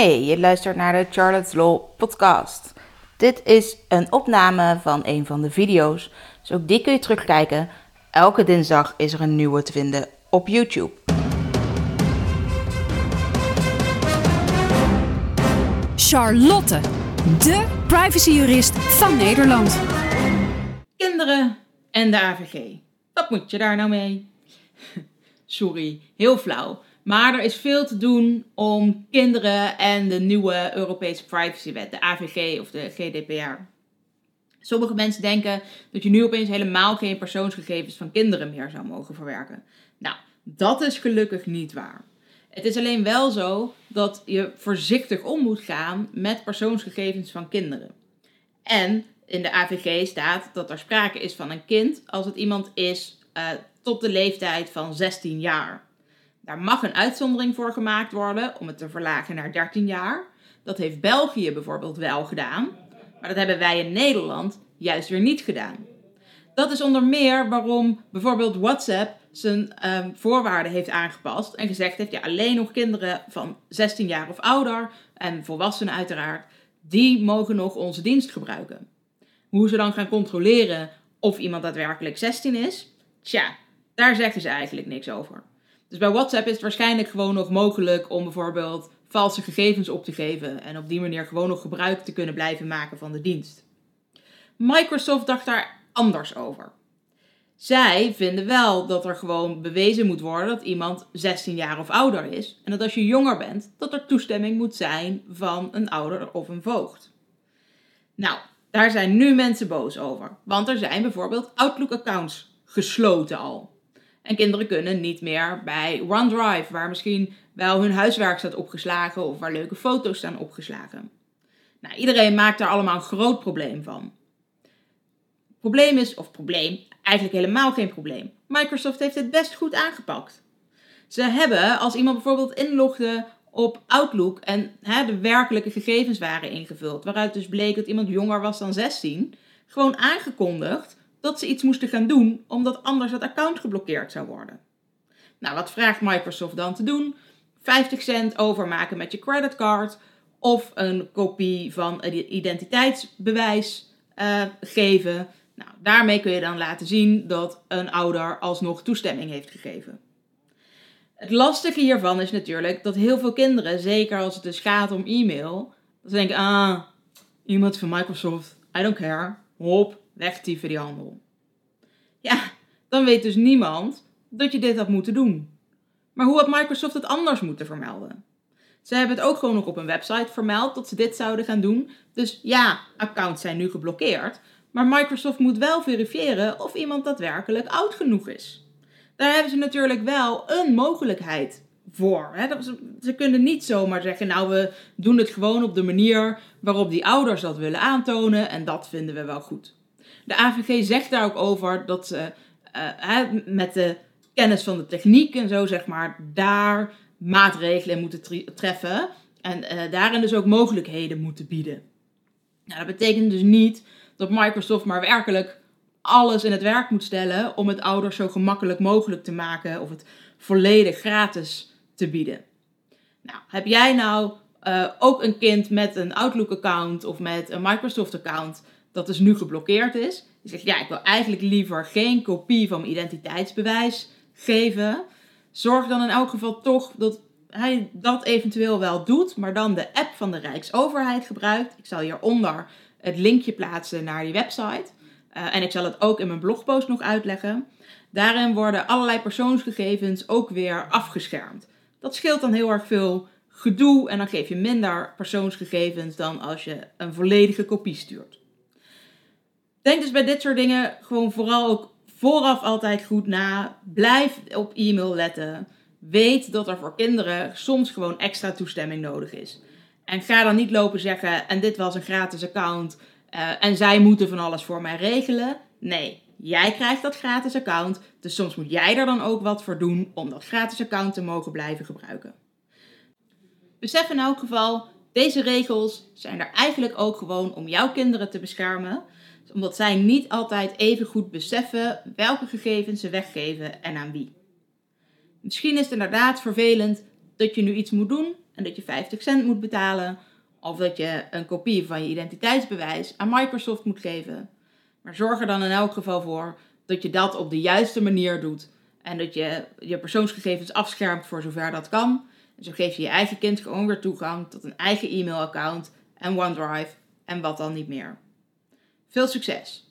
Hey, je luistert naar de Charlotte's Law podcast. Dit is een opname van een van de video's, dus ook die kun je terugkijken. Elke dinsdag is er een nieuwe te vinden op YouTube. Charlotte, de privacyjurist van Nederland. Kinderen en de AVG. Wat moet je daar nou mee? Sorry, heel flauw. Maar er is veel te doen om kinderen en de nieuwe Europese privacywet, de AVG of de GDPR. Sommige mensen denken dat je nu opeens helemaal geen persoonsgegevens van kinderen meer zou mogen verwerken. Nou, dat is gelukkig niet waar. Het is alleen wel zo dat je voorzichtig om moet gaan met persoonsgegevens van kinderen. En in de AVG staat dat er sprake is van een kind als het iemand is uh, tot de leeftijd van 16 jaar. Daar mag een uitzondering voor gemaakt worden om het te verlagen naar 13 jaar. Dat heeft België bijvoorbeeld wel gedaan, maar dat hebben wij in Nederland juist weer niet gedaan. Dat is onder meer waarom bijvoorbeeld WhatsApp zijn um, voorwaarden heeft aangepast en gezegd heeft: ja, alleen nog kinderen van 16 jaar of ouder en volwassenen uiteraard, die mogen nog onze dienst gebruiken. Hoe ze dan gaan controleren of iemand daadwerkelijk 16 is, tja, daar zeggen ze eigenlijk niks over. Dus bij WhatsApp is het waarschijnlijk gewoon nog mogelijk om bijvoorbeeld valse gegevens op te geven en op die manier gewoon nog gebruik te kunnen blijven maken van de dienst. Microsoft dacht daar anders over. Zij vinden wel dat er gewoon bewezen moet worden dat iemand 16 jaar of ouder is. En dat als je jonger bent, dat er toestemming moet zijn van een ouder of een voogd. Nou, daar zijn nu mensen boos over. Want er zijn bijvoorbeeld Outlook-accounts gesloten al. En kinderen kunnen niet meer bij OneDrive, waar misschien wel hun huiswerk staat opgeslagen of waar leuke foto's staan opgeslagen. Nou, iedereen maakt daar allemaal een groot probleem van. Probleem is, of probleem, eigenlijk helemaal geen probleem. Microsoft heeft het best goed aangepakt. Ze hebben, als iemand bijvoorbeeld inlogde op Outlook en hè, de werkelijke gegevens waren ingevuld, waaruit dus bleek dat iemand jonger was dan 16, gewoon aangekondigd dat ze iets moesten gaan doen, omdat anders het account geblokkeerd zou worden. Nou, wat vraagt Microsoft dan te doen? 50 cent overmaken met je creditcard of een kopie van een identiteitsbewijs uh, geven. Nou, daarmee kun je dan laten zien dat een ouder alsnog toestemming heeft gegeven. Het lastige hiervan is natuurlijk dat heel veel kinderen, zeker als het dus gaat om e-mail, denken, ah, iemand van Microsoft, I don't care, hop, wegtieven die handel. Ja, dan weet dus niemand dat je dit had moeten doen. Maar hoe had Microsoft het anders moeten vermelden? Ze hebben het ook gewoon nog op een website vermeld dat ze dit zouden gaan doen. Dus ja, accounts zijn nu geblokkeerd. Maar Microsoft moet wel verifiëren of iemand daadwerkelijk oud genoeg is. Daar hebben ze natuurlijk wel een mogelijkheid voor. Hè? Ze kunnen niet zomaar zeggen, nou we doen het gewoon op de manier waarop die ouders dat willen aantonen en dat vinden we wel goed. De AVG zegt daar ook over dat ze uh, met de kennis van de techniek en zo, zeg maar, daar maatregelen moeten treffen. En uh, daarin dus ook mogelijkheden moeten bieden. Nou, dat betekent dus niet dat Microsoft maar werkelijk alles in het werk moet stellen om het ouders zo gemakkelijk mogelijk te maken of het volledig gratis te bieden. Nou, heb jij nou uh, ook een kind met een Outlook-account of met een Microsoft-account dat dus nu geblokkeerd is. Die zegt, ja, ik wil eigenlijk liever geen kopie van mijn identiteitsbewijs geven. Zorg dan in elk geval toch dat hij dat eventueel wel doet, maar dan de app van de Rijksoverheid gebruikt. Ik zal hieronder het linkje plaatsen naar die website. Uh, en ik zal het ook in mijn blogpost nog uitleggen. Daarin worden allerlei persoonsgegevens ook weer afgeschermd. Dat scheelt dan heel erg veel gedoe en dan geef je minder persoonsgegevens dan als je een volledige kopie stuurt. Denk dus bij dit soort dingen gewoon vooral ook vooraf altijd goed na. Blijf op e-mail letten. Weet dat er voor kinderen soms gewoon extra toestemming nodig is. En ga dan niet lopen zeggen: en dit was een gratis account uh, en zij moeten van alles voor mij regelen. Nee, jij krijgt dat gratis account. Dus soms moet jij er dan ook wat voor doen om dat gratis account te mogen blijven gebruiken. Besef in elk geval, deze regels zijn er eigenlijk ook gewoon om jouw kinderen te beschermen omdat zij niet altijd even goed beseffen welke gegevens ze weggeven en aan wie. Misschien is het inderdaad vervelend dat je nu iets moet doen en dat je 50 cent moet betalen. Of dat je een kopie van je identiteitsbewijs aan Microsoft moet geven. Maar zorg er dan in elk geval voor dat je dat op de juiste manier doet. En dat je je persoonsgegevens afschermt voor zover dat kan. En zo geef je je eigen kind gewoon weer toegang tot een eigen e-mailaccount en OneDrive en wat dan niet meer. Veel succes!